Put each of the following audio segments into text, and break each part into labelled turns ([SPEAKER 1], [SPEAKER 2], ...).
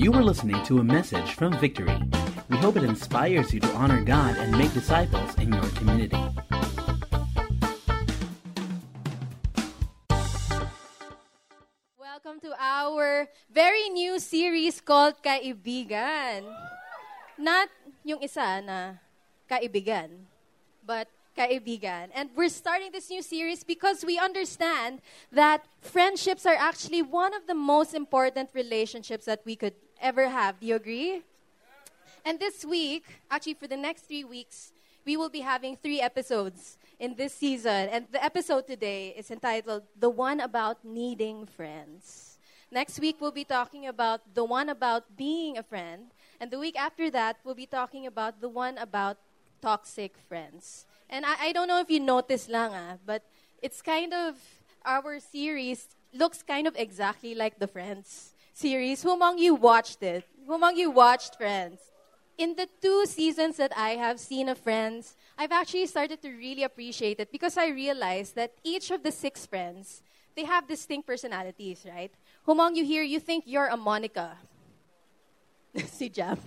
[SPEAKER 1] You are listening to a message from Victory. We hope it inspires you to honor God and make disciples in your community.
[SPEAKER 2] Welcome to our very new series called Kaibigan. Not yung isa na kaibigan, but kaibigan. And we're starting this new series because we understand that friendships are actually one of the most important relationships that we could ever have. Do you agree? And this week, actually for the next three weeks, we will be having three episodes in this season. And the episode today is entitled The One About Needing Friends. Next week, we'll be talking about the one about being a friend. And the week after that, we'll be talking about the one about toxic friends. And I, I don't know if you noticed lang, ah, but it's kind of, our series looks kind of exactly like the Friends series. Who among you watched it? Who among you watched Friends? In the two seasons that I have seen of Friends, I've actually started to really appreciate it because I realized that each of the six friends, they have distinct personalities, right? Who among you here, you think you're a Monica? si Jam.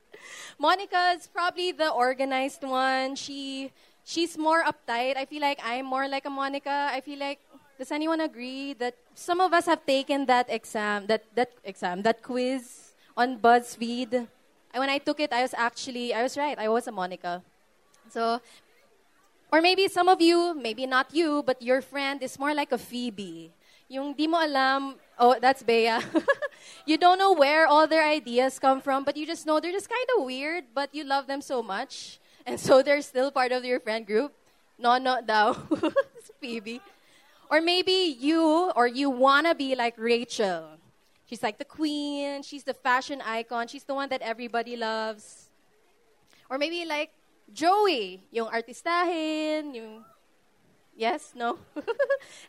[SPEAKER 2] Monica is probably the organized one. She she's more uptight. I feel like I'm more like a Monica. I feel like does anyone agree that some of us have taken that exam, that that exam, that quiz on BuzzFeed? And when I took it, I was actually I was right. I was a Monica. So or maybe some of you, maybe not you, but your friend is more like a Phoebe. Yung di mo alam, oh, that's Bea. you don't know where all their ideas come from, but you just know they're just kind of weird, but you love them so much. And so they're still part of your friend group. No, no, daw. Phoebe. Or maybe you or you want to be like Rachel. She's like the queen. She's the fashion icon. She's the one that everybody loves. Or maybe like Joey, yung artistahin, yung Yes? No?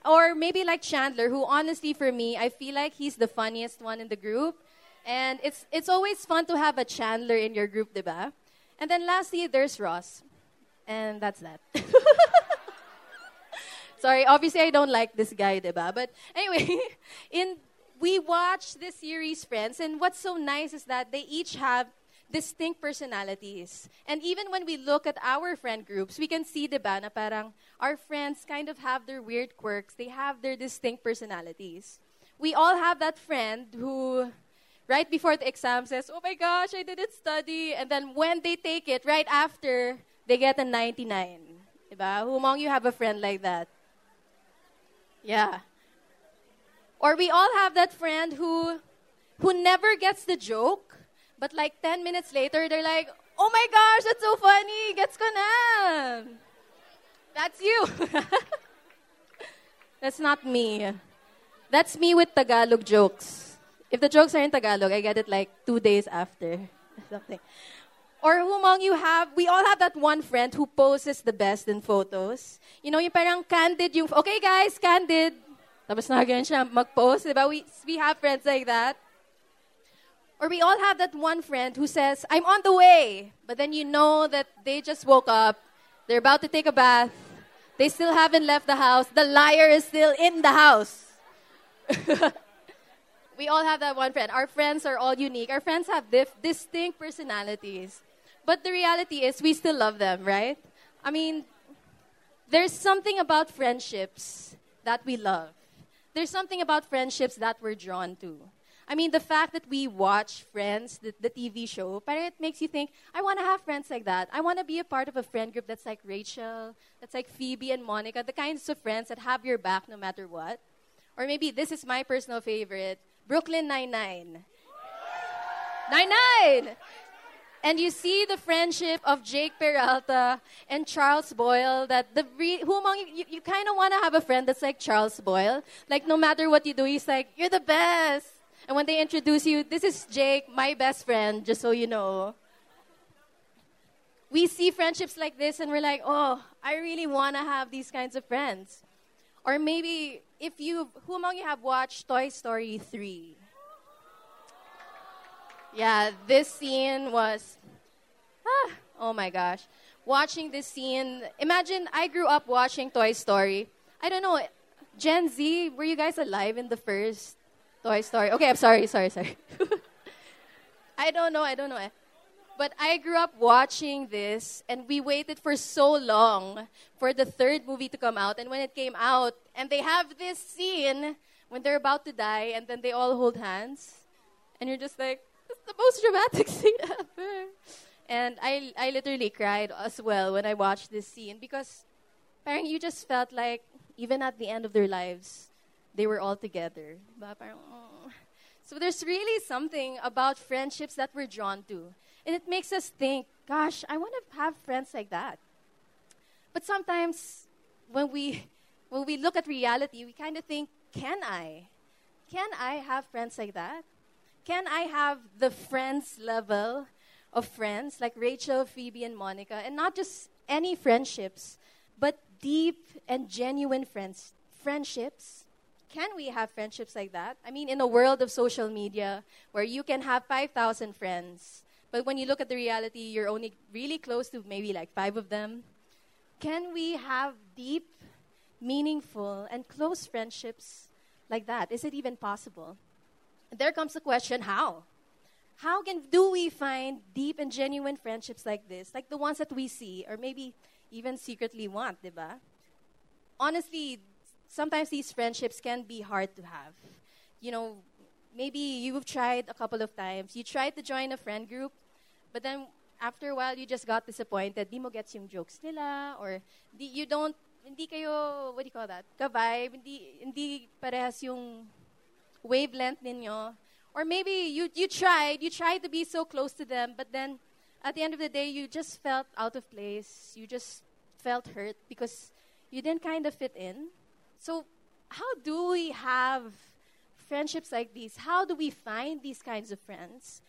[SPEAKER 2] or maybe like Chandler, who honestly for me, I feel like he's the funniest one in the group. And it's it's always fun to have a Chandler in your group, diba? And then lastly, there's Ross. And that's that. Sorry, obviously I don't like this guy, diba? But anyway, in we watch this series, friends, and what's so nice is that they each have distinct personalities. And even when we look at our friend groups, we can see, diba, na parang our friends kind of have their weird quirks. They have their distinct personalities. We all have that friend who right before the exam says, Oh my gosh, I didn't study. And then when they take it, right after, they get a 99. Diba? Who among you have a friend like that? Yeah. Or we all have that friend who who never gets the joke, but like 10 minutes later, they're like, Oh my gosh, that's so funny. Gets ko na. That's you. that's not me. That's me with Tagalog jokes. If the jokes are in Tagalog, I get it like two days after. Something. Or who among you have, we all have that one friend who poses the best in photos. You know, yung parang candid yung, okay guys, candid. Tapos na ganyan siya mag-post, diba? We, we have friends like that. Or we all have that one friend who says, I'm on the way. But then you know that they just woke up. They're about to take a bath. They still haven't left the house. The liar is still in the house. we all have that one friend. Our friends are all unique. Our friends have dif- distinct personalities. But the reality is, we still love them, right? I mean, there's something about friendships that we love. There's something about friendships that we're drawn to. I mean, the fact that we watch Friends, the, the TV show, but it makes you think, I want to have friends like that. I want to be a part of a friend group that's like Rachel, that's like Phoebe and Monica, the kinds of friends that have your back no matter what. Or maybe this is my personal favorite Brooklyn Nine-Nine. Nine-Nine! And you see the friendship of Jake Peralta and Charles Boyle. That the re- who among you, you, you kind of want to have a friend that's like Charles Boyle. Like no matter what you do, he's like, you're the best. And when they introduce you, this is Jake, my best friend, just so you know. We see friendships like this and we're like, oh, I really want to have these kinds of friends. Or maybe if you, who among you have watched Toy Story 3? Yeah, this scene was, ah, oh my gosh. Watching this scene, imagine I grew up watching Toy Story. I don't know, Gen Z, were you guys alive in the first Toy Story? Okay, I'm sorry, sorry, sorry. I don't know, I don't know. But I grew up watching this, and we waited for so long for the third movie to come out. And when it came out, and they have this scene when they're about to die, and then they all hold hands, and you're just like, the most dramatic scene ever. And I, I literally cried as well when I watched this scene because parang you just felt like even at the end of their lives, they were all together. Oh. So there's really something about friendships that we're drawn to. And it makes us think, gosh, I want to have friends like that. But sometimes when we when we look at reality, we kind of think, can I? Can I have friends like that? Can I have the friends level of friends like Rachel, Phoebe, and Monica, and not just any friendships, but deep and genuine friends, friendships. Can we have friendships like that? I mean, in a world of social media where you can have 5,000 friends, but when you look at the reality, you're only really close to maybe like five of them. Can we have deep, meaningful, and close friendships like that? Is it even possible? There comes the question how? How can do we find deep and genuine friendships like this, like the ones that we see, or maybe even secretly want, diba? Honestly, sometimes these friendships can be hard to have. You know, maybe you've tried a couple of times. You tried to join a friend group, but then after a while, you just got disappointed. Di mo gets yung jokes nila, or di, you don't, hindi kayo, what do you call that? Ka-vibe, hindi, hindi parehas yung wavelength ninyo. Or maybe you, you tried, you tried to be so close to them, but then at the end of the day, you just felt out of place. You just felt hurt because you didn't kind of fit in. So, how do we have friendships like these? How do we find these kinds of friends?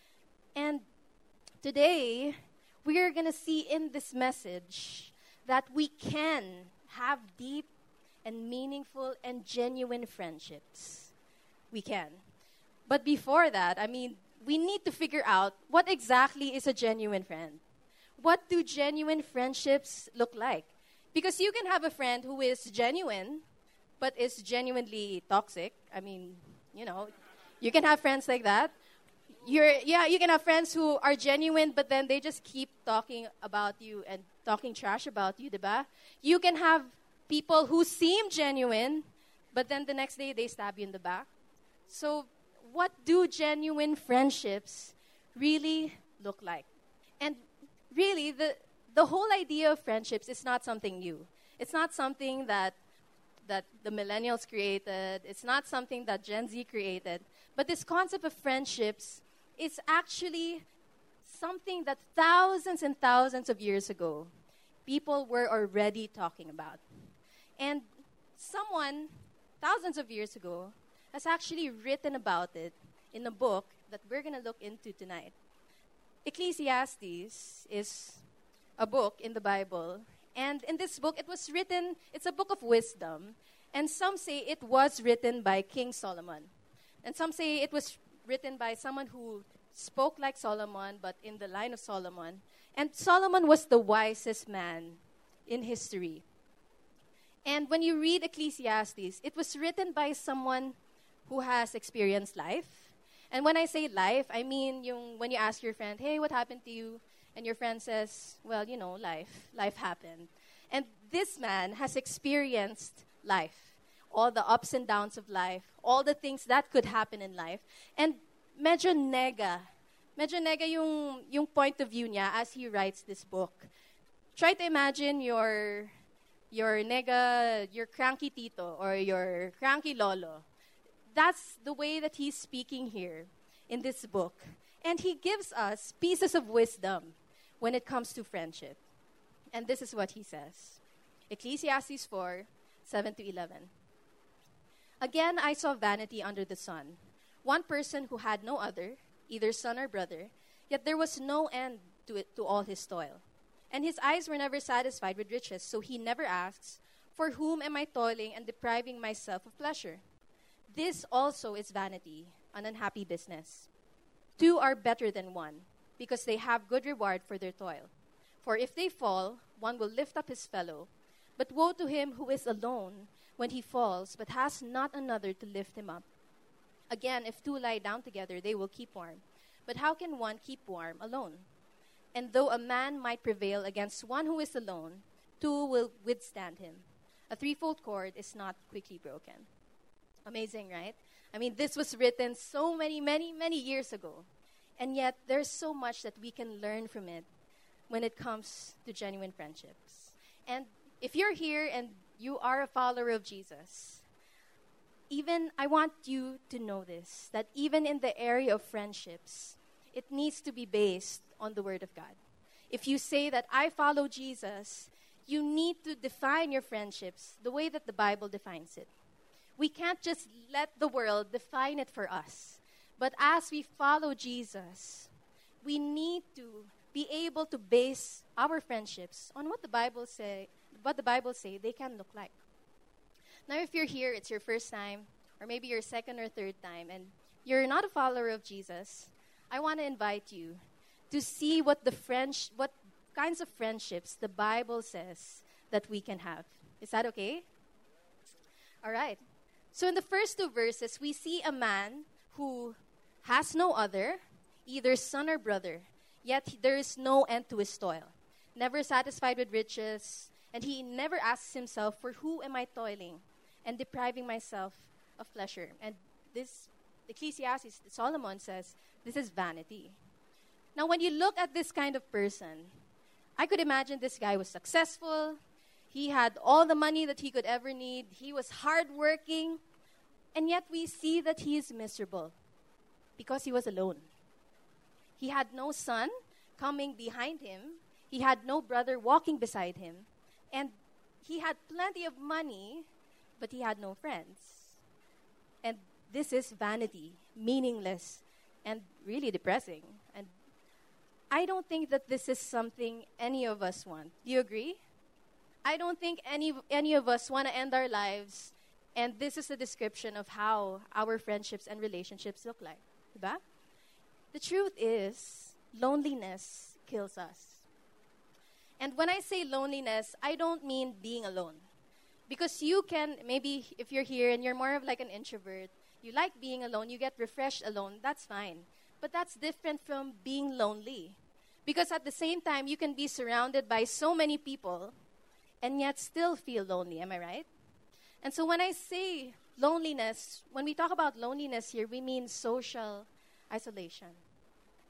[SPEAKER 2] And today, we are going to see in this message that we can have deep and meaningful and genuine friendships. We can. But before that, I mean, we need to figure out what exactly is a genuine friend. What do genuine friendships look like? Because you can have a friend who is genuine, but is genuinely toxic. I mean, you know, you can have friends like that. You're, yeah, you can have friends who are genuine, but then they just keep talking about you and talking trash about you, diba? You can have people who seem genuine, but then the next day they stab you in the back. So what do genuine friendships really look like? And really, the, the whole idea of friendships is not something new. It's not something that, that the millennials created, it's not something that Gen Z created. But this concept of friendships is actually something that thousands and thousands of years ago people were already talking about. And someone, thousands of years ago, has actually written about it in a book that we're going to look into tonight. Ecclesiastes is a book in the Bible. And in this book, it was written, it's a book of wisdom. And some say it was written by King Solomon. And some say it was written by someone who spoke like Solomon, but in the line of Solomon. And Solomon was the wisest man in history. And when you read Ecclesiastes, it was written by someone who has experienced life. And when I say life, I mean yung when you ask your friend, "Hey, what happened to you?" and your friend says, "Well, you know, life. Life happened." And this man has experienced life, all the ups and downs of life, all the things that could happen in life. And medyo nega, medyo nega yung yung point of view niya as he writes this book. Try to imagine your your nega, your cranky tito or your cranky lolo that's the way that he's speaking here in this book. And he gives us pieces of wisdom when it comes to friendship. And this is what he says Ecclesiastes 4 7 to 11. Again, I saw vanity under the sun. One person who had no other, either son or brother, yet there was no end to, it, to all his toil. And his eyes were never satisfied with riches, so he never asks, For whom am I toiling and depriving myself of pleasure? This also is vanity, an unhappy business. Two are better than one, because they have good reward for their toil. For if they fall, one will lift up his fellow. But woe to him who is alone when he falls, but has not another to lift him up. Again, if two lie down together, they will keep warm. But how can one keep warm alone? And though a man might prevail against one who is alone, two will withstand him. A threefold cord is not quickly broken. Amazing, right? I mean, this was written so many, many, many years ago. And yet, there's so much that we can learn from it when it comes to genuine friendships. And if you're here and you are a follower of Jesus, even I want you to know this that even in the area of friendships, it needs to be based on the Word of God. If you say that I follow Jesus, you need to define your friendships the way that the Bible defines it. We can't just let the world define it for us. But as we follow Jesus, we need to be able to base our friendships on what the Bible say, what the Bible say they can look like. Now, if you're here, it's your first time, or maybe your second or third time, and you're not a follower of Jesus, I want to invite you to see what the French, what kinds of friendships the Bible says that we can have. Is that okay? All right. So in the first two verses, we see a man who has no other, either son or brother, yet there is no end to his toil. Never satisfied with riches, and he never asks himself, For who am I toiling and depriving myself of pleasure? And this, Ecclesiastes, Solomon says, this is vanity. Now, when you look at this kind of person, I could imagine this guy was successful. He had all the money that he could ever need. He was hardworking. And yet we see that he is miserable because he was alone. He had no son coming behind him, he had no brother walking beside him, and he had plenty of money, but he had no friends. And this is vanity, meaningless, and really depressing. And I don't think that this is something any of us want. Do you agree? I don't think any, any of us want to end our lives, and this is a description of how our friendships and relationships look like. Diba? The truth is, loneliness kills us. And when I say loneliness, I don't mean being alone. Because you can, maybe if you're here and you're more of like an introvert, you like being alone, you get refreshed alone, that's fine. But that's different from being lonely. Because at the same time, you can be surrounded by so many people and yet still feel lonely. Am I right? And so when I say loneliness, when we talk about loneliness here, we mean social isolation.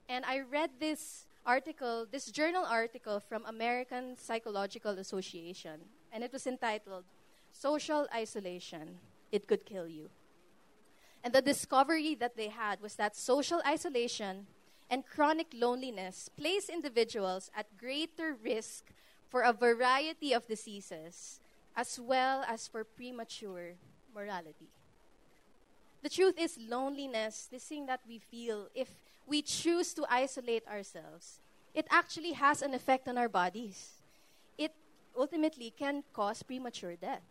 [SPEAKER 2] And I read this article, this journal article from American Psychological Association, and it was entitled Social Isolation It Could Kill You. And the discovery that they had was that social isolation and chronic loneliness place individuals at greater risk for a variety of diseases, as well as for premature mortality. The truth is, loneliness, this thing that we feel, if we choose to isolate ourselves, it actually has an effect on our bodies. It ultimately can cause premature death.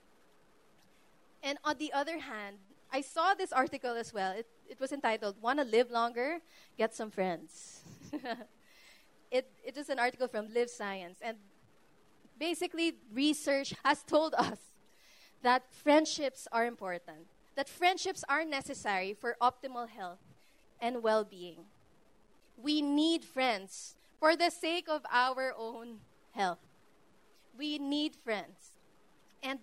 [SPEAKER 2] And on the other hand, I saw this article as well. It, it was entitled, Wanna Live Longer? Get Some Friends. it, it is an article from Live Science. And basically, research has told us that friendships are important that friendships are necessary for optimal health and well being. We need friends for the sake of our own health. We need friends. And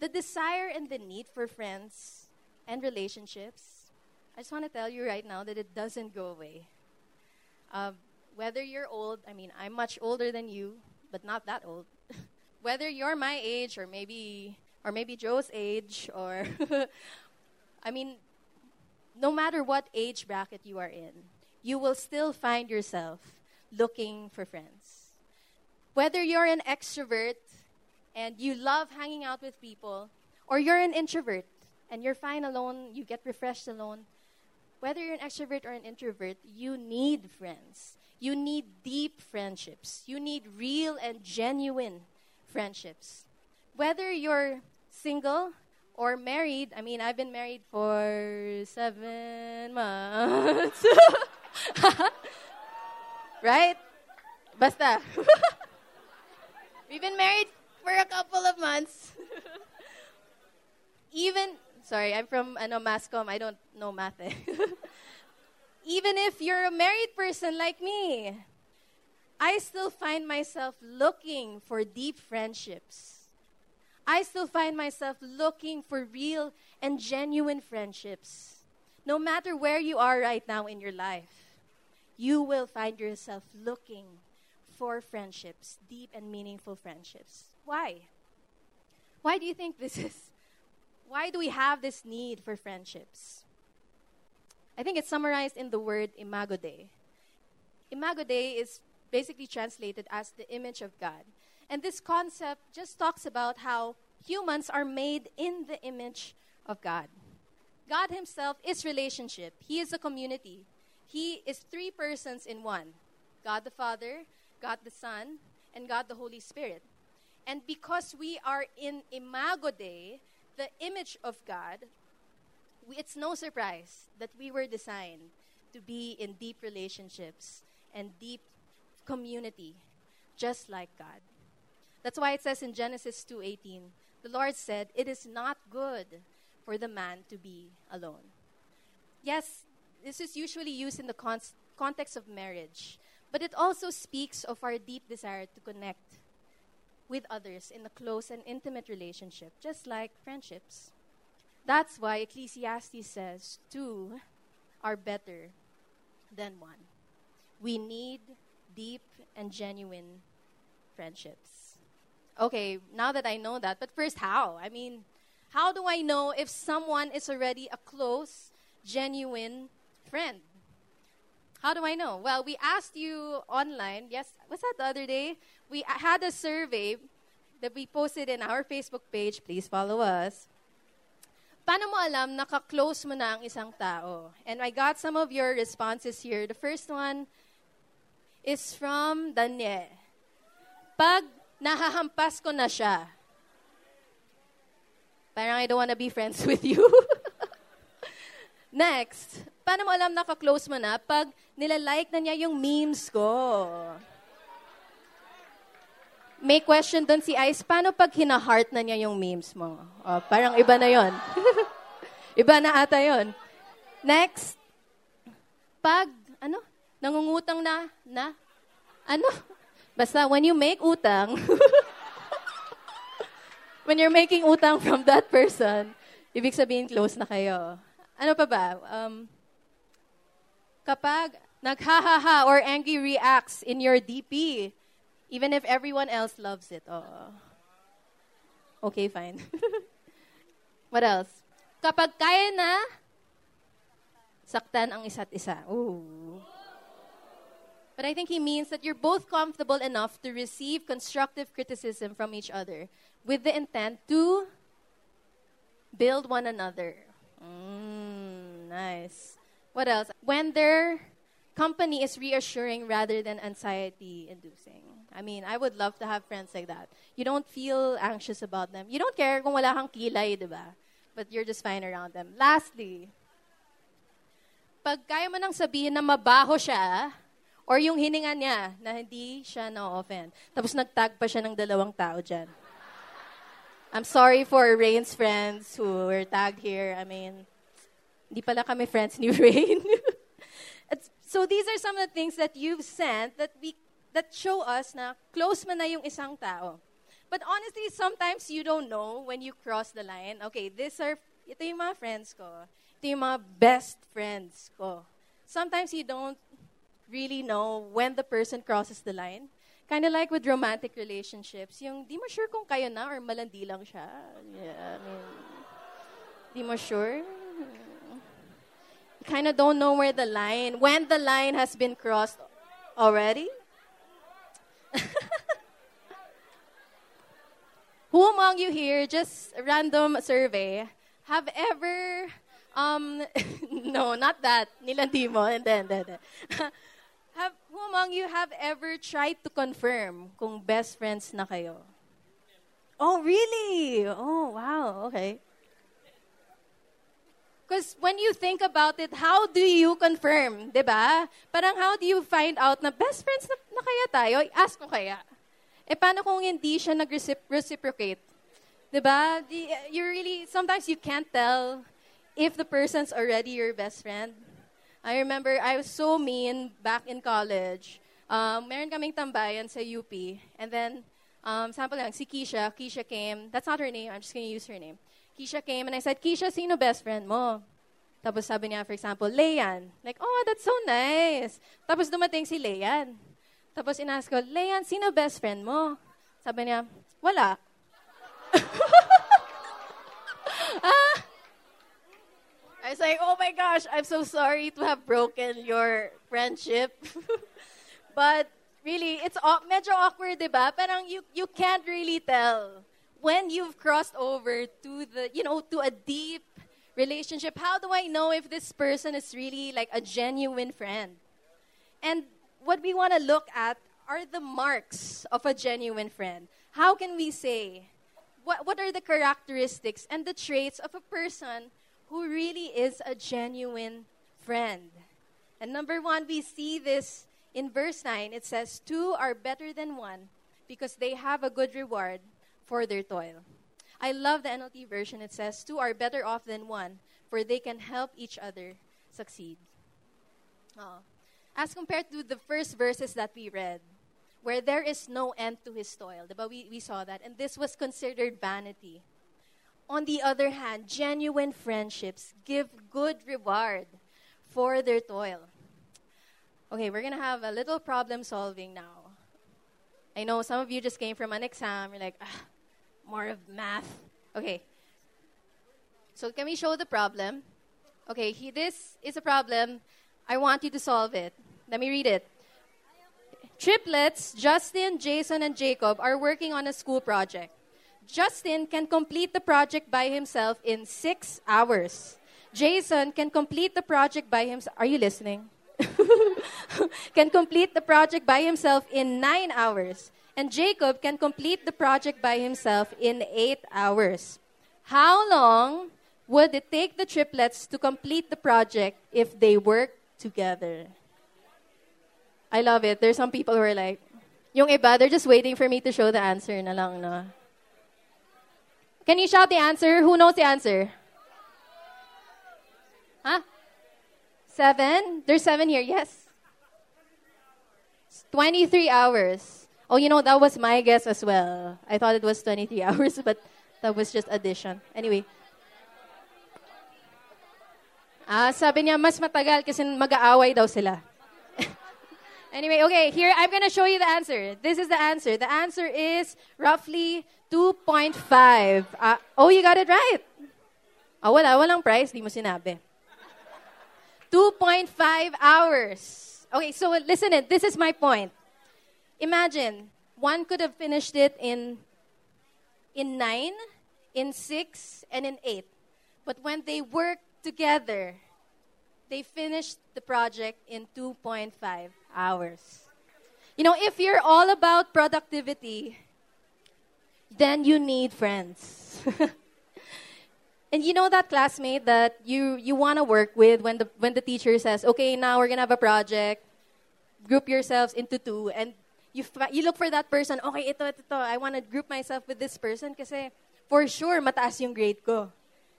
[SPEAKER 2] the desire and the need for friends and relationships, I just want to tell you right now that it doesn't go away. Uh, whether you're old, I mean, I'm much older than you, but not that old. whether you're my age or maybe or maybe Joe's age, or I mean, no matter what age bracket you are in, you will still find yourself looking for friends. Whether you're an extrovert and you love hanging out with people, or you're an introvert and you're fine alone, you get refreshed alone, whether you're an extrovert or an introvert, you need friends. You need deep friendships. You need real and genuine friendships. Whether you're single or married, I mean, I've been married for seven months. right? Basta. We've been married for a couple of months. Even, sorry, I'm from ano, Mascom. I don't know math. Eh. Even if you're a married person like me, I still find myself looking for deep friendships. I still find myself looking for real and genuine friendships. No matter where you are right now in your life, you will find yourself looking for friendships, deep and meaningful friendships. Why? Why do you think this is? Why do we have this need for friendships? I think it's summarized in the word imago Dei. Imago Dei is basically translated as the image of God. And this concept just talks about how humans are made in the image of God. God Himself is relationship, He is a community. He is three persons in one God the Father, God the Son, and God the Holy Spirit. And because we are in Imago Dei, the image of God, it's no surprise that we were designed to be in deep relationships and deep community, just like God. That's why it says in Genesis 2:18, the Lord said, "It is not good for the man to be alone." Yes, this is usually used in the con- context of marriage, but it also speaks of our deep desire to connect with others in a close and intimate relationship, just like friendships. That's why Ecclesiastes says two are better than one. We need deep and genuine friendships. Okay, now that I know that, but first, how? I mean, how do I know if someone is already a close, genuine friend? How do I know? Well, we asked you online. Yes, was that the other day? We had a survey that we posted in our Facebook page. Please follow us. Paano mo alam naka-close mo na ang isang tao? And I got some of your responses here. The first one is from Daniel. Pag nahahampas ko na siya, parang I don't wanna be friends with you. Next, paano mo alam naka-close mo na pag nilalike na niya yung memes ko? May question doon si Ice, paano pag hina-heart na niya yung memes mo? Oh, parang iba na yon. iba na ata yon. Next, pag, ano, nangungutang na, na, ano, basta when you make utang, when you're making utang from that person, ibig sabihin close na kayo. Ano pa ba? Um, kapag naghahaha or angry reacts in your DP, Even if everyone else loves it. Oh. Okay, fine. what else? Kapag kaya na, saktan ang isa't isa. Ooh. But I think he means that you're both comfortable enough to receive constructive criticism from each other with the intent to build one another. Mm, nice. What else? When their company is reassuring rather than anxiety inducing. I mean, I would love to have friends like that. You don't feel anxious about them. You don't care kung wala kang kilay, di ba? But you're just fine around them. Lastly, pag kaya mo nang sabihin na mabaho siya, or yung hininga niya na hindi siya na-offend, tapos nagtag pa siya ng dalawang tao dyan. I'm sorry for Rain's friends who were tagged here. I mean, hindi pala kami friends ni Rain. so these are some of the things that you've sent that we that show us na close man na yung isang tao. But honestly, sometimes you don't know when you cross the line. Okay, these are, ito yung mga friends ko. Ito yung mga best friends ko. Sometimes you don't really know when the person crosses the line. Kind of like with romantic relationships, yung di mo sure kung kayo na or malandi lang siya. Yeah, I mean, di mo sure. You kind of don't know where the line, when the line has been crossed already. Who among you here, just a random survey, have ever, um, no, not that, nilandi mo, and then, then, then. have, who among you have ever tried to confirm kung best friends na kayo? Oh, really? Oh, wow, okay. Because when you think about it, how do you confirm, di ba? Parang how do you find out na best friends na, na kaya tayo? Ask mo kaya. Eh, paano kung hindi siya nag-reciprocate? Di ba? You really, sometimes you can't tell if the person's already your best friend. I remember I was so mean back in college. Um, meron kaming tambayan sa UP. And then, um, sample lang, si Keisha, Keisha came. That's not her name. I'm just to use her name. Keisha came and I said, Keisha, sino best friend mo? Tapos sabi niya, for example, Leyan. Like, oh, that's so nice. Tapos dumating si Leyan. Tapos inask ko, Leyan, sino best friend mo? Sabi niya, wala. ah, I was like, oh my gosh, I'm so sorry to have broken your friendship. but really, it's medyo awkward, di ba? Parang you, you can't really tell when you've crossed over to the, you know, to a deep relationship. How do I know if this person is really like a genuine friend? And what we want to look at are the marks of a genuine friend. How can we say what, what are the characteristics and the traits of a person who really is a genuine friend? And number one, we see this in verse 9. It says, Two are better than one because they have a good reward for their toil. I love the NLT version. It says, Two are better off than one, for they can help each other succeed. As compared to the first verses that we read, where there is no end to his toil. But we, we saw that. And this was considered vanity. On the other hand, genuine friendships give good reward for their toil. Okay, we're going to have a little problem solving now. I know some of you just came from an exam. You're like, ah, more of math. Okay. So can we show the problem? Okay, he, this is a problem. I want you to solve it. Let me read it. Triplets, Justin, Jason, and Jacob, are working on a school project. Justin can complete the project by himself in six hours. Jason can complete the project by himself. Are you listening? can complete the project by himself in nine hours. And Jacob can complete the project by himself in eight hours. How long would it take the triplets to complete the project if they work together? I love it. There's some people who are like, yung iba, they're just waiting for me to show the answer na lang, no? Can you shout the answer? Who knows the answer? Huh? Seven? There's seven here, yes. 23 hours. Oh, you know, that was my guess as well. I thought it was 23 hours, but that was just addition. Anyway. Ah, sabi niya, mas matagal kasi mag-aaway daw sila. Anyway, okay, here I'm to show you the answer. This is the answer. The answer is roughly 2.5. Uh, oh, you got it right. Oh, wala, walang price. Di mo sinabi. 2.5 hours. Okay, so listen it. This is my point. Imagine, one could have finished it in, in 9, in 6, and in 8. But when they work together, they finished the project in 2.5 hours. You know, if you're all about productivity, then you need friends. and you know that classmate that you, you want to work with when the, when the teacher says, okay, now we're going to have a project, group yourselves into two, and you, you look for that person, okay, ito, ito, ito, I want to group myself with this person kasi for sure, mataas yung grade ko.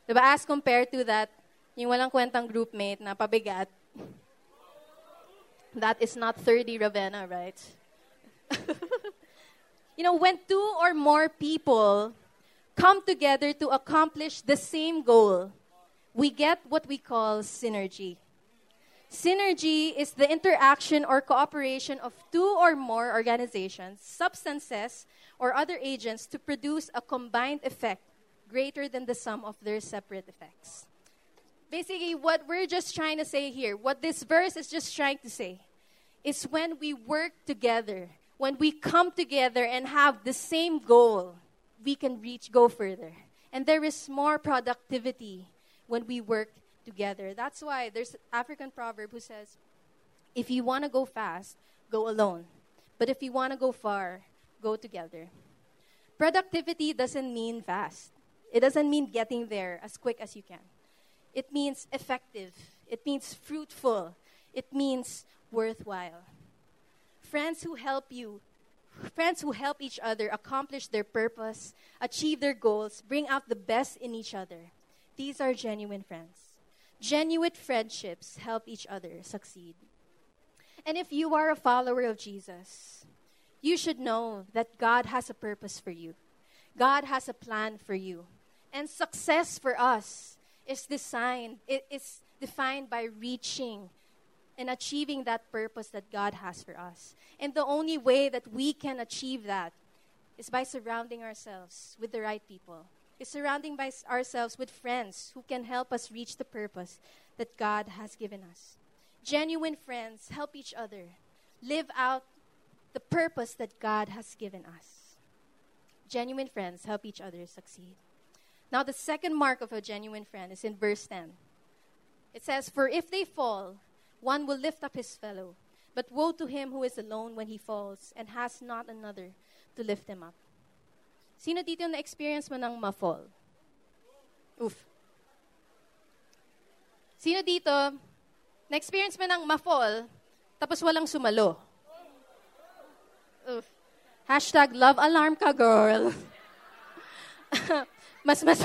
[SPEAKER 2] Diba? As compared to that, yung walang kwentang groupmate na pabigat, that is not 30 Ravenna, right? you know, when two or more people come together to accomplish the same goal, we get what we call synergy. Synergy is the interaction or cooperation of two or more organizations, substances, or other agents to produce a combined effect greater than the sum of their separate effects basically what we're just trying to say here, what this verse is just trying to say, is when we work together, when we come together and have the same goal, we can reach, go further. And there is more productivity when we work together. That's why there's an African proverb who says, if you want to go fast, go alone. But if you want to go far, go together. Productivity doesn't mean fast. It doesn't mean getting there as quick as you can. It means effective. It means fruitful. It means worthwhile. Friends who help you, friends who help each other accomplish their purpose, achieve their goals, bring out the best in each other. These are genuine friends. Genuine friendships help each other succeed. And if you are a follower of Jesus, you should know that God has a purpose for you. God has a plan for you. And success for us is designed, it is defined by reaching and achieving that purpose that God has for us. And the only way that we can achieve that is by surrounding ourselves with the right people. Is surrounding by ourselves with friends who can help us reach the purpose that God has given us. Genuine friends help each other live out the purpose that God has given us. Genuine friends help each other succeed. Now, the second mark of a genuine friend is in verse 10. It says, For if they fall, one will lift up his fellow. But woe to him who is alone when he falls and has not another to lift him up. Sino dito na experience mo ng ma-fall? Oof. Sino dito na experience mo ng ma-fall tapos walang sumalo? Oof. Hashtag love alarm ka, girl. mas mas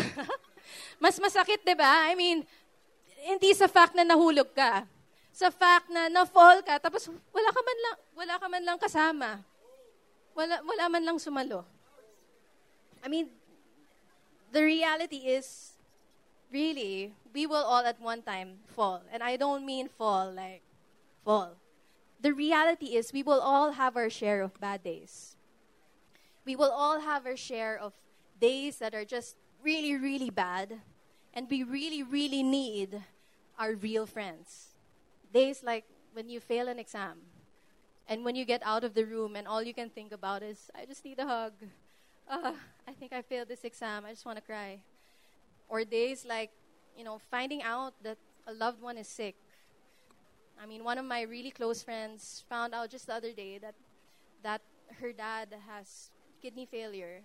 [SPEAKER 2] mas masakit, 'di ba? I mean, hindi sa fact na nahulog ka. Sa fact na na-fall ka tapos wala ka man lang wala ka man lang kasama. Wala wala man lang sumalo. I mean, the reality is really we will all at one time fall. And I don't mean fall like fall. The reality is we will all have our share of bad days. We will all have our share of days that are just really, really bad. And we really, really need our real friends. Days like when you fail an exam and when you get out of the room and all you can think about is, I just need a hug. Uh, I think I failed this exam. I just want to cry. Or days like, you know, finding out that a loved one is sick. I mean, one of my really close friends found out just the other day that that her dad has kidney failure.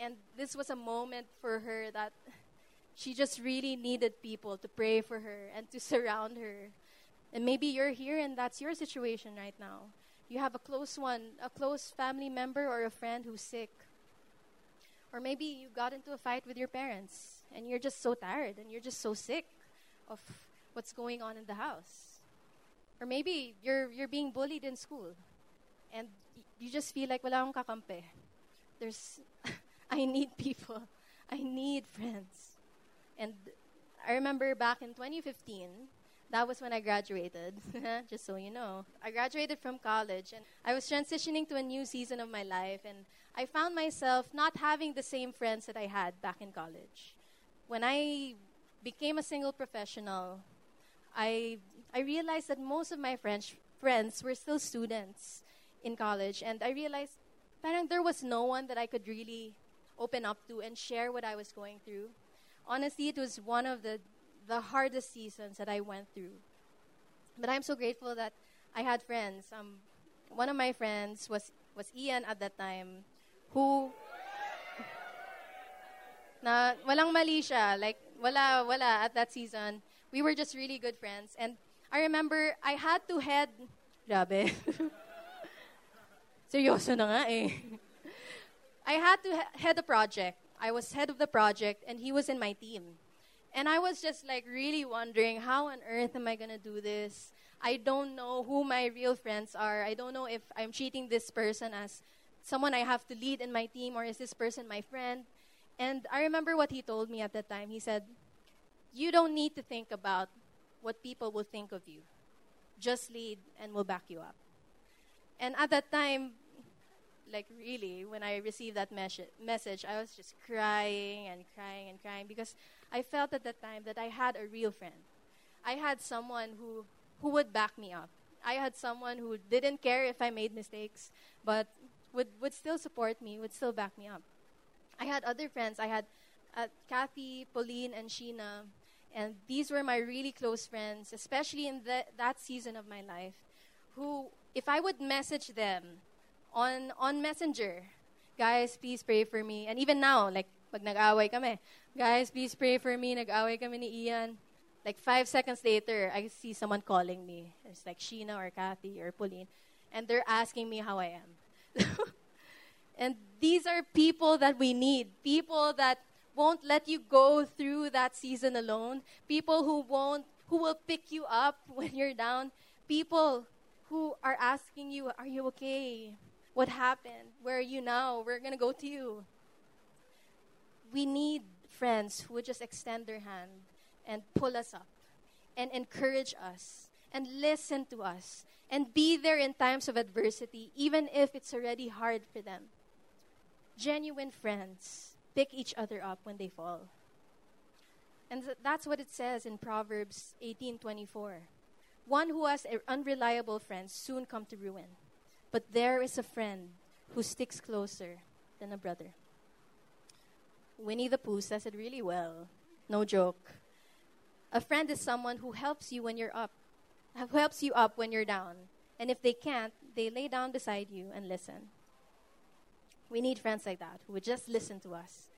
[SPEAKER 2] And this was a moment for her that she just really needed people to pray for her and to surround her. And maybe you're here and that's your situation right now. You have a close one, a close family member or a friend who's sick. Or maybe you got into a fight with your parents and you're just so tired and you're just so sick of what's going on in the house. Or maybe you're, you're being bullied in school and you just feel like wala akong kakampi. There's, I need people. I need friends. And I remember back in 2015, that was when I graduated, just so you know. I graduated from college and I was transitioning to a new season of my life and I found myself not having the same friends that I had back in college. When I became a single professional, I, I realized that most of my French friends were still students in college. And I realized parang there was no one that I could really open up to and share what I was going through. Honestly, it was one of the, the hardest seasons that I went through. But I'm so grateful that I had friends. Um, one of my friends was, was Ian at that time who na walang mali siya. Like, wala, wala at that season. We were just really good friends. And I remember I had to head, grabe. Seryoso na nga eh. I had to he- head a project. I was head of the project and he was in my team. And I was just like really wondering, how on earth am I going to do this? I don't know who my real friends are. I don't know if I'm treating this person as someone I have to lead in my team, or is this person my friend? And I remember what he told me at that time. He said, You don't need to think about what people will think of you. Just lead, and we'll back you up. And at that time, like really, when I received that mes- message, I was just crying and crying and crying because I felt at that time that I had a real friend. I had someone who, who would back me up. I had someone who didn't care if I made mistakes, but would, would still support me, would still back me up. I had other friends. I had uh, Kathy, Pauline, and Sheena. And these were my really close friends, especially in the, that season of my life, who, if I would message them on, on Messenger, guys, please pray for me. And even now, like, pag nag-away kami, guys, please pray for me. Nag-away kami ni Ian. Like, five seconds later, I see someone calling me. It's like Sheena or Kathy or Pauline. And they're asking me how I am. and these are people that we need, people that won't let you go through that season alone. People who won't who will pick you up when you're down. People who are asking you, "Are you okay? What happened? Where are you now? We're going to go to you." We need friends who would just extend their hand and pull us up and encourage us and listen to us and be there in times of adversity, even if it's already hard for them. Genuine friends pick each other up when they fall. And th- that's what it says in Proverbs 18:24. One who has unreliable friends soon come to ruin, but there is a friend who sticks closer than a brother. Winnie the Pooh says it really well. No joke. A friend is someone who helps you when you're up, who helps you up when you're down. And if they can't, they lay down beside you and listen. We need friends like that who would just listen to us,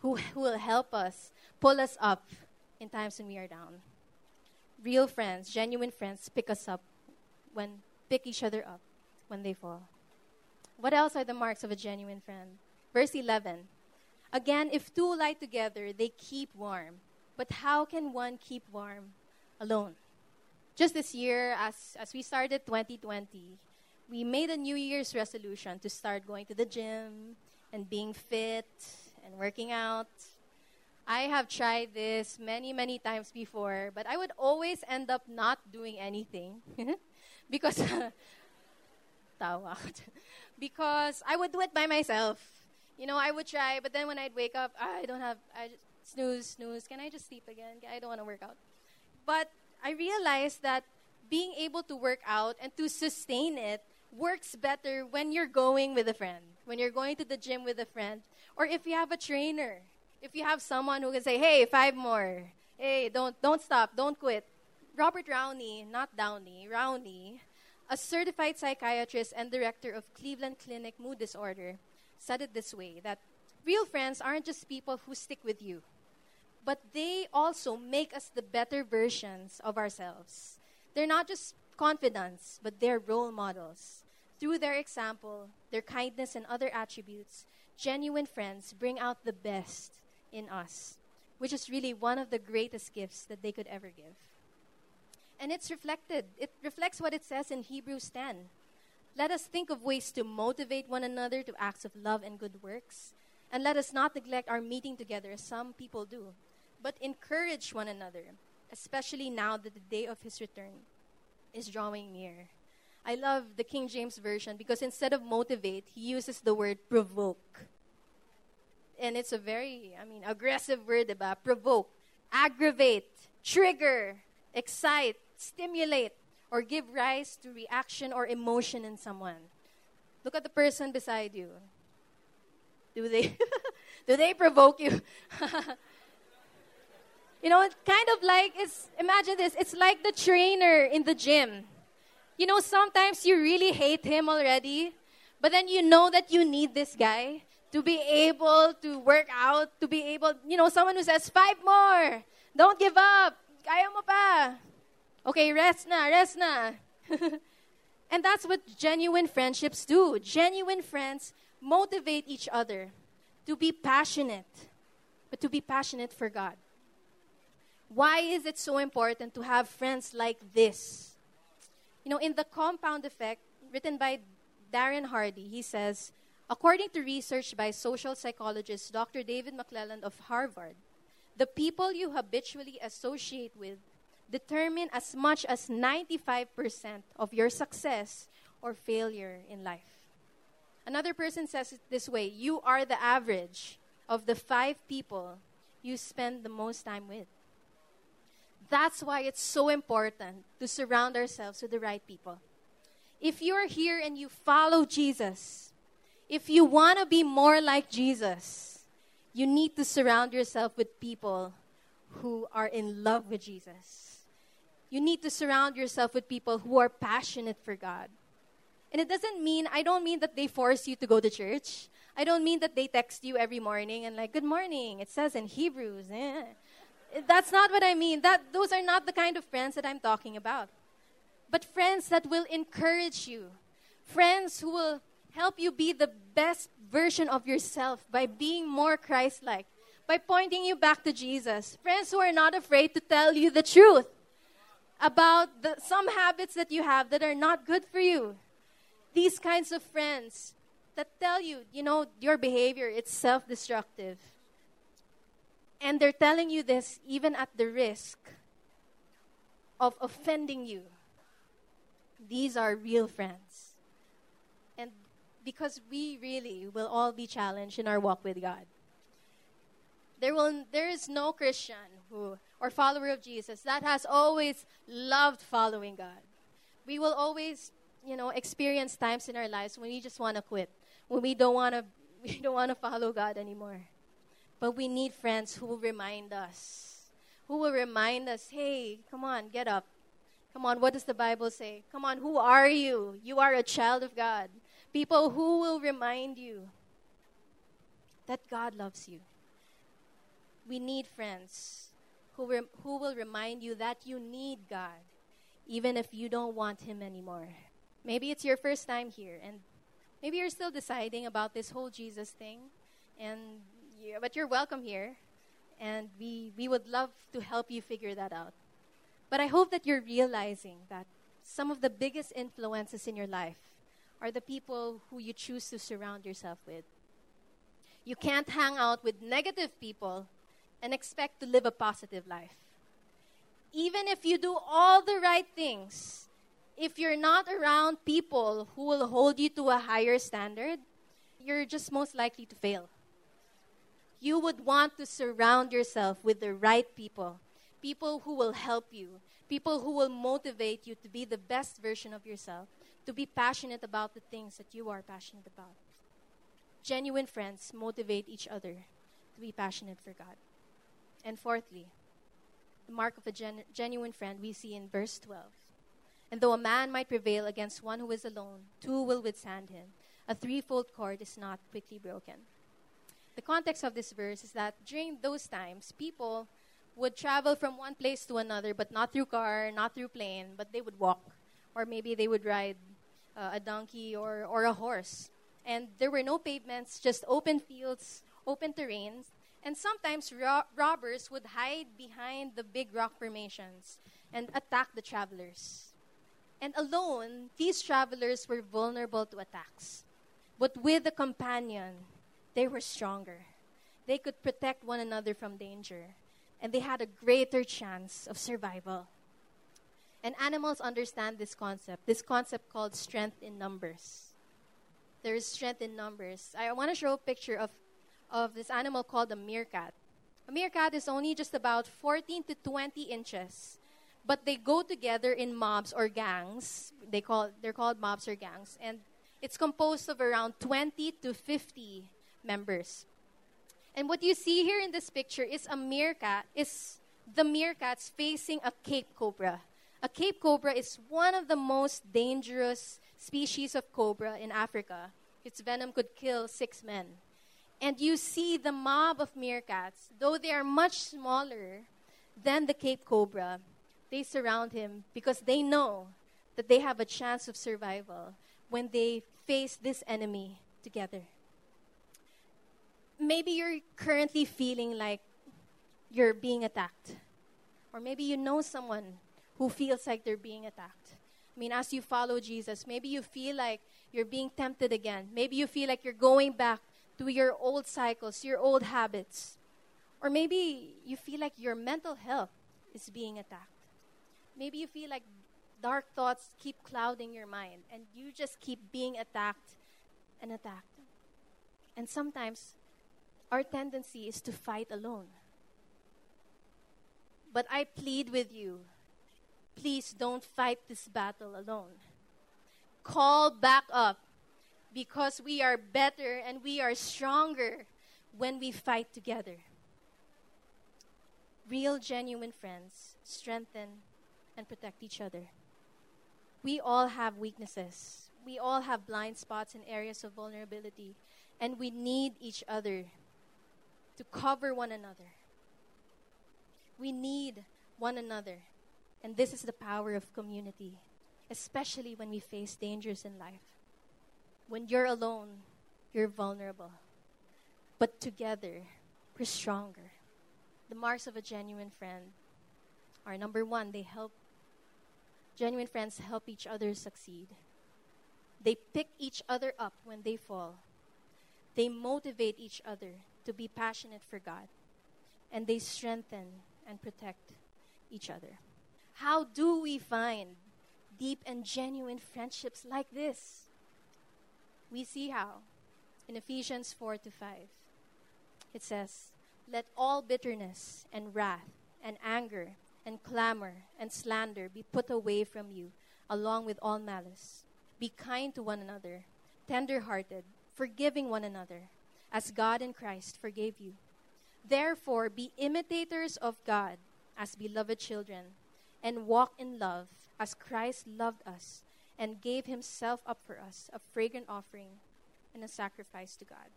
[SPEAKER 2] who, who will help us, pull us up in times when we are down. Real friends, genuine friends, pick us up when, pick each other up when they fall. What else are the marks of a genuine friend? Verse 11 Again, if two lie together, they keep warm. But how can one keep warm alone? Just this year, as, as we started 2020, we made a New Year's resolution to start going to the gym and being fit and working out. I have tried this many, many times before, but I would always end up not doing anything because because I would do it by myself you know, I would try, but then when I'd wake up, ah, I don't have, I just, snooze, snooze. Can I just sleep again? I don't want to work out. But I realized that being able to work out and to sustain it works better when you're going with a friend, when you're going to the gym with a friend, or if you have a trainer, if you have someone who can say, "Hey, five more. Hey, don't don't stop, don't quit." Robert Rowney, not Downey, Rowney, a certified psychiatrist and director of Cleveland Clinic Mood Disorder, said it this way that real friends aren't just people who stick with you, but they also make us the better versions of ourselves. They're not just confidants, but they're role models. Through their example, their kindness, and other attributes, genuine friends bring out the best in us, which is really one of the greatest gifts that they could ever give. And it's reflected, it reflects what it says in Hebrews 10 let us think of ways to motivate one another to acts of love and good works. And let us not neglect our meeting together, as some people do, but encourage one another, especially now that the day of his return is drawing near. I love the King James Version because instead of motivate, he uses the word provoke. And it's a very, I mean, aggressive word about provoke, aggravate, trigger, excite, stimulate or give rise to reaction or emotion in someone. Look at the person beside you. Do they do they provoke you? you know, it's kind of like it's imagine this, it's like the trainer in the gym. You know, sometimes you really hate him already, but then you know that you need this guy to be able to work out, to be able, you know, someone who says, five more, don't give up, kaya mo pa. Okay, rest na, rest na. and that's what genuine friendships do. Genuine friends motivate each other to be passionate, but to be passionate for God. Why is it so important to have friends like this? You know, in The Compound Effect, written by Darren Hardy, he says, according to research by social psychologist Dr. David McClelland of Harvard, the people you habitually associate with determine as much as 95% of your success or failure in life. Another person says it this way you are the average of the five people you spend the most time with. That's why it's so important to surround ourselves with the right people. If you're here and you follow Jesus, if you want to be more like Jesus, you need to surround yourself with people who are in love with Jesus you need to surround yourself with people who are passionate for God. And it doesn't mean, I don't mean that they force you to go to church. I don't mean that they text you every morning and like, good morning, it says in Hebrews. Eh. That's not what I mean. That, those are not the kind of friends that I'm talking about. But friends that will encourage you. Friends who will help you be the best version of yourself by being more Christ like, by pointing you back to Jesus. Friends who are not afraid to tell you the truth about the, some habits that you have that are not good for you. These kinds of friends that tell you, you know, your behavior it's self-destructive. And they're telling you this even at the risk of offending you. These are real friends. And because we really will all be challenged in our walk with God. There, will, there is no Christian or follower of Jesus that has always loved following God. We will always, you know, experience times in our lives when we just want to quit, when we don't want to, we don't want to follow God anymore. But we need friends who will remind us, who will remind us, hey, come on, get up. Come on, what does the Bible say? Come on, who are you? You are a child of God. People who will remind you that God loves you. We need friends who, rem- who will remind you that you need God, even if you don't want Him anymore. Maybe it's your first time here, and maybe you're still deciding about this whole Jesus thing, and you, but you're welcome here, and we, we would love to help you figure that out. But I hope that you're realizing that some of the biggest influences in your life are the people who you choose to surround yourself with. You can't hang out with negative people and expect to live a positive life. Even if you do all the right things, if you're not around people who will hold you to a higher standard, you're just most likely to fail. You would want to surround yourself with the right people, people who will help you, people who will motivate you to be the best version of yourself, to be passionate about the things that you are passionate about. Genuine friends motivate each other to be passionate for God. And fourthly, the mark of a gen- genuine friend we see in verse 12. And though a man might prevail against one who is alone, two will withstand him. A threefold cord is not quickly broken. The context of this verse is that during those times, people would travel from one place to another, but not through car, not through plane, but they would walk. Or maybe they would ride uh, a donkey or, or a horse. And there were no pavements, just open fields, open terrains, and sometimes ro- robbers would hide behind the big rock formations and attack the travelers. And alone, these travelers were vulnerable to attacks. But with a companion, they were stronger. They could protect one another from danger, and they had a greater chance of survival. And animals understand this concept, this concept called strength in numbers. There is strength in numbers. I want to show a picture of of this animal called a meerkat. A meerkat is only just about 14 to 20 inches, but they go together in mobs or gangs. They call they're called mobs or gangs, and it's composed of around 20 to 50 members. And what you see here in this picture is a meerkat is the meerkats facing a cape cobra. A cape cobra is one of the most dangerous species of cobra in Africa. Its venom could kill six men and you see the mob of meerkats, though they are much smaller than the Cape Cobra, they surround him because they know that they have a chance of survival when they face this enemy together. Maybe you're currently feeling like you're being attacked. Or maybe you know someone who feels like they're being attacked. I mean, as you follow Jesus, maybe you feel like you're being tempted again. Maybe you feel like you're going back to your old cycles, your old habits. Or maybe you feel like your mental health is being attacked. Maybe you feel like dark thoughts keep clouding your mind and you just keep being attacked and attacked. And sometimes our tendency is to fight alone. But I plead with you please don't fight this battle alone. Call back up because we are better and we are stronger when we fight together. Real, genuine friends strengthen and protect each other. We all have weaknesses. We all have blind spots and areas of vulnerability, and we need each other to cover one another. We need one another, and this is the power of community, especially when we face dangers in life. When you're alone, you're vulnerable. But together, we're stronger. The marks of a genuine friend are number one, they help, genuine friends help each other succeed. They pick each other up when they fall. They motivate each other to be passionate for God. And they strengthen and protect each other. How do we find deep and genuine friendships like this? We see how in Ephesians 4 to 5. It says, Let all bitterness and wrath and anger and clamor and slander be put away from you, along with all malice. Be kind to one another, tender hearted, forgiving one another, as God in Christ forgave you. Therefore, be imitators of God as beloved children, and walk in love as Christ loved us and gave himself up for us, a fragrant offering and a sacrifice to God.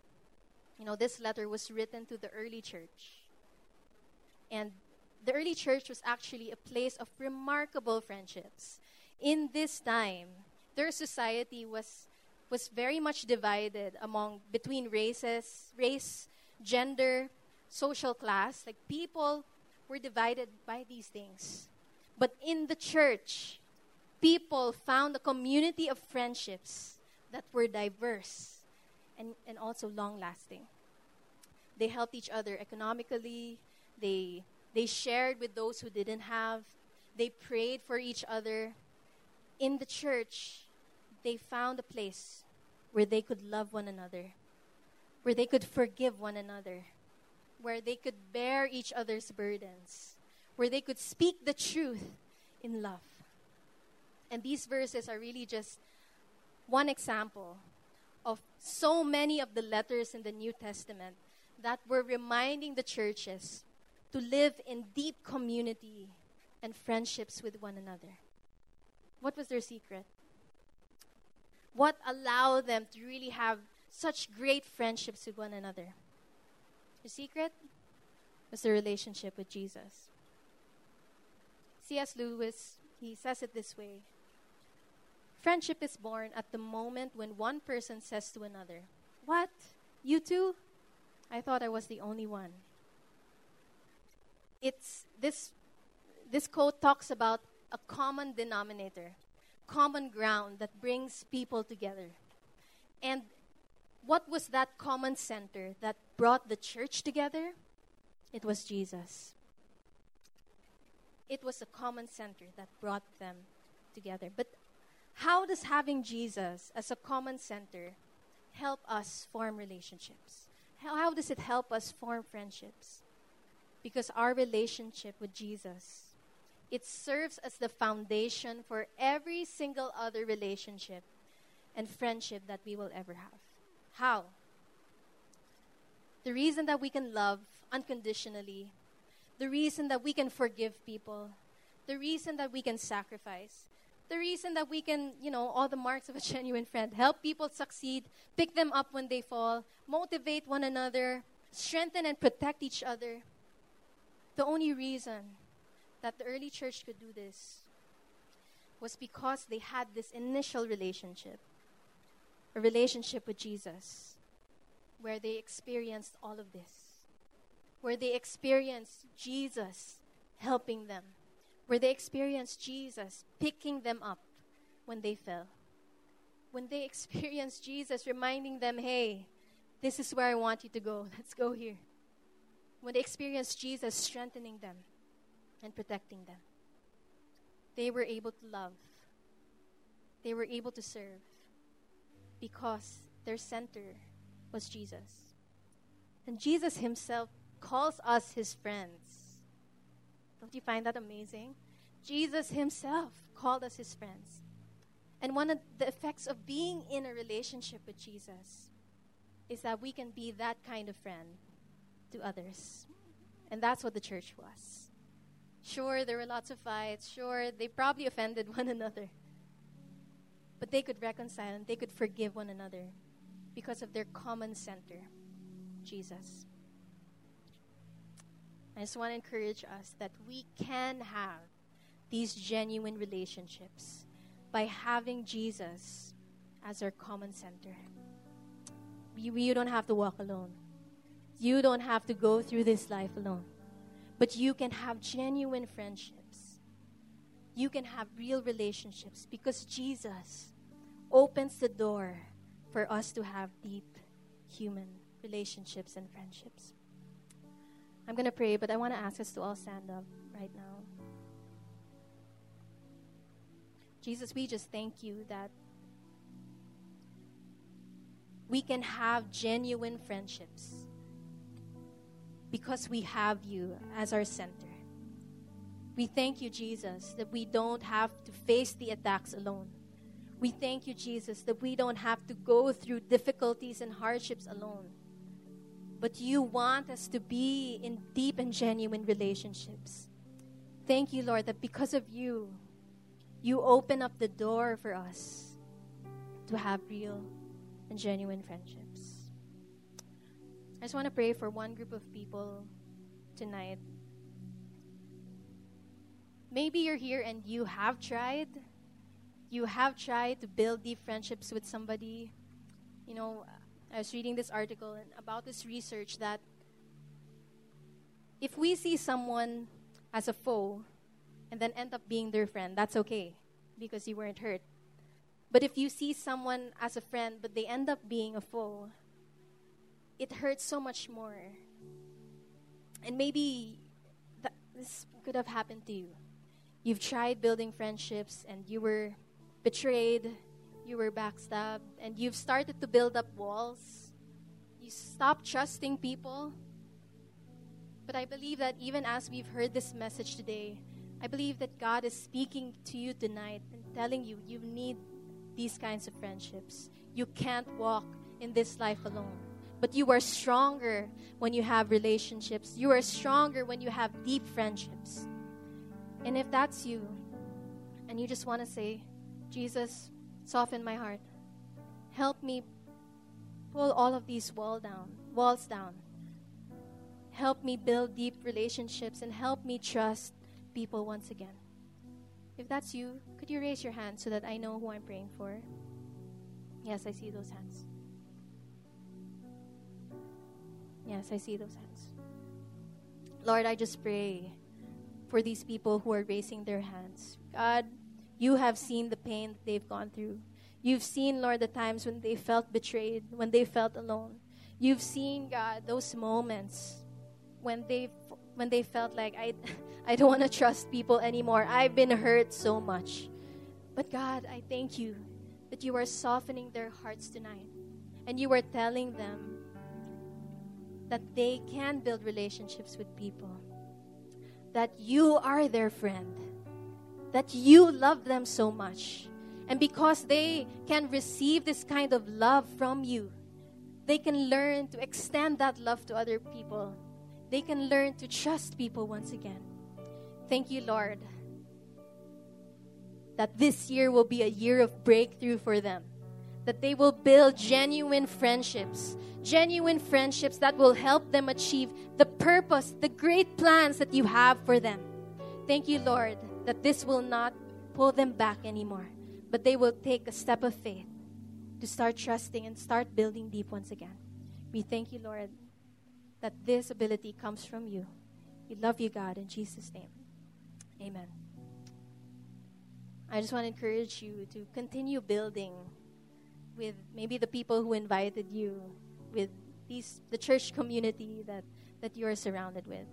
[SPEAKER 2] You know, this letter was written to the early church. And the early church was actually a place of remarkable friendships. In this time, their society was was very much divided among between races, race, gender, social class. Like people were divided by these things. But in the church, people found a community of friendships that were diverse and, and also long lasting. They helped each other economically, they, they shared with those who didn't have, they prayed for each other. In the church, they found a place where they could love one another, where they could forgive one another, where they could bear each other's burdens, where they could speak the truth in love. And these verses are really just one example of so many of the letters in the New Testament that were reminding the churches to live in deep community and friendships with one another. What was their secret? What allowed them to really have such great friendships with one another? The secret was the relationship with Jesus. C.S. Lewis, he says it this way Friendship is born at the moment when one person says to another, What? You too? I thought I was the only one. It's this this quote talks about a common denominator, common ground that brings people together. And what was that common center that brought the church together? It was Jesus. It was a common center that brought them together. But how does having Jesus as a common center help us form relationships? How, how does it help us form friendships? Because our relationship with Jesus it serves as the foundation for every single other relationship and friendship that we will ever have. How? The reason that we can love unconditionally, the reason that we can forgive people, the reason that we can sacrifice, the reason that we can, you know, all the marks of a genuine friend, help people succeed, pick them up when they fall, motivate one another, strengthen and protect each other. The only reason that the early church could do this was because they had this initial relationship, a relationship with Jesus, where they experienced all of this, where they experienced Jesus helping them, where they experienced Jesus picking them up when they fell, when they experienced Jesus reminding them, hey, this is where I want you to go, let's go here. When they experienced Jesus strengthening them and protecting them. They were able to love, they were able to serve because their center was Jesus. And Jesus himself calls us his friends. Don't you find that amazing? Jesus himself called us his friends. And one of the effects of being in a relationship with Jesus is that we can be that kind of friend to others. And that's what the church was. Sure, there were lots of fights. Sure, they probably offended one another. But they could reconcile and they could forgive one another because of their common center, Jesus. I just want to encourage us that we can have these genuine relationships by having Jesus as our common center. You, you don't have to walk alone. You don't have to go through this life alone, but you can have genuine friendships. You can have real relationships because Jesus opens the door for us to have deep human relationships and friendships. I'm going to pray, but I want to ask us to all stand up right now. Jesus, we just thank you that we can have genuine friendships because we have you as our center. We thank you, Jesus, that we don't have to face the attacks alone. We thank you, Jesus, that we don't have to go through difficulties and hardships alone. But you want us to be in deep and genuine relationships. Thank you, Lord, that because of you, you open up the door for us to have real and genuine friendships. I just want to pray for one group of people tonight. Maybe you're here and you have tried. You have tried to build deep friendships with somebody. You know, I was reading this article about this research that if we see someone as a foe and then end up being their friend, that's okay because you weren't hurt. But if you see someone as a friend but they end up being a foe, it hurts so much more. And maybe this could have happened to you. You've tried building friendships and you were betrayed, you were backstabbed, and you've started to build up walls. You stopped trusting people. But I believe that even as we've heard this message today, I believe that God is speaking to you tonight and telling you you need these kinds of friendships. You can't walk in this life alone. But you are stronger when you have relationships. You are stronger when you have deep friendships. And if that's you, and you just want to say, Jesus, soften my heart. Help me pull all of these wall down, walls down. Help me build deep relationships and help me trust people once again. If that's you, could you raise your hand so that I know who I'm praying for? Yes, I see those hands. Yes, I see those hands. Lord, I just pray for these people who are raising their hands. God, you have seen the pain that they've gone through. You've seen, Lord, the times when they felt betrayed, when they felt alone. You've seen, God, those moments when they when they felt like I I don't want to trust people anymore. I've been hurt so much. But God, I thank you that you are softening their hearts tonight. And you are telling them that they can build relationships with people. That you are their friend. That you love them so much. And because they can receive this kind of love from you, they can learn to extend that love to other people. They can learn to trust people once again. Thank you, Lord, that this year will be a year of breakthrough for them. That they will build genuine friendships, genuine friendships that will help them achieve the purpose, the great plans that you have for them. Thank you, Lord, that this will not pull them back anymore, but they will take a step of faith to start trusting and start building deep once again. We thank you, Lord, that this ability comes from you. We love you, God, in Jesus' name. Amen. I just want to encourage you to continue building with maybe the people who invited you, with these the church community that, that you are surrounded with.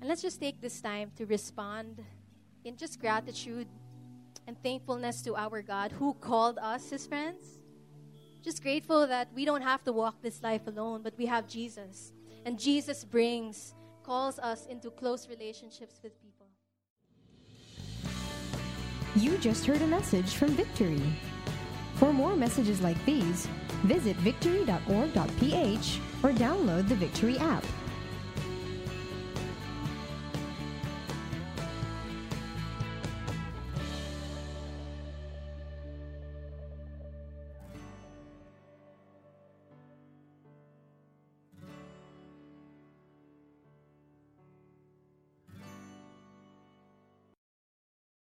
[SPEAKER 2] And let's just take this time to respond in just gratitude and thankfulness to our God who called us his friends. Just grateful that we don't have to walk this life alone, but we have Jesus. And Jesus brings, calls us into close relationships with people.
[SPEAKER 3] You just heard a message from Victory. For more messages like these, visit victory.org.ph or download the Victory app.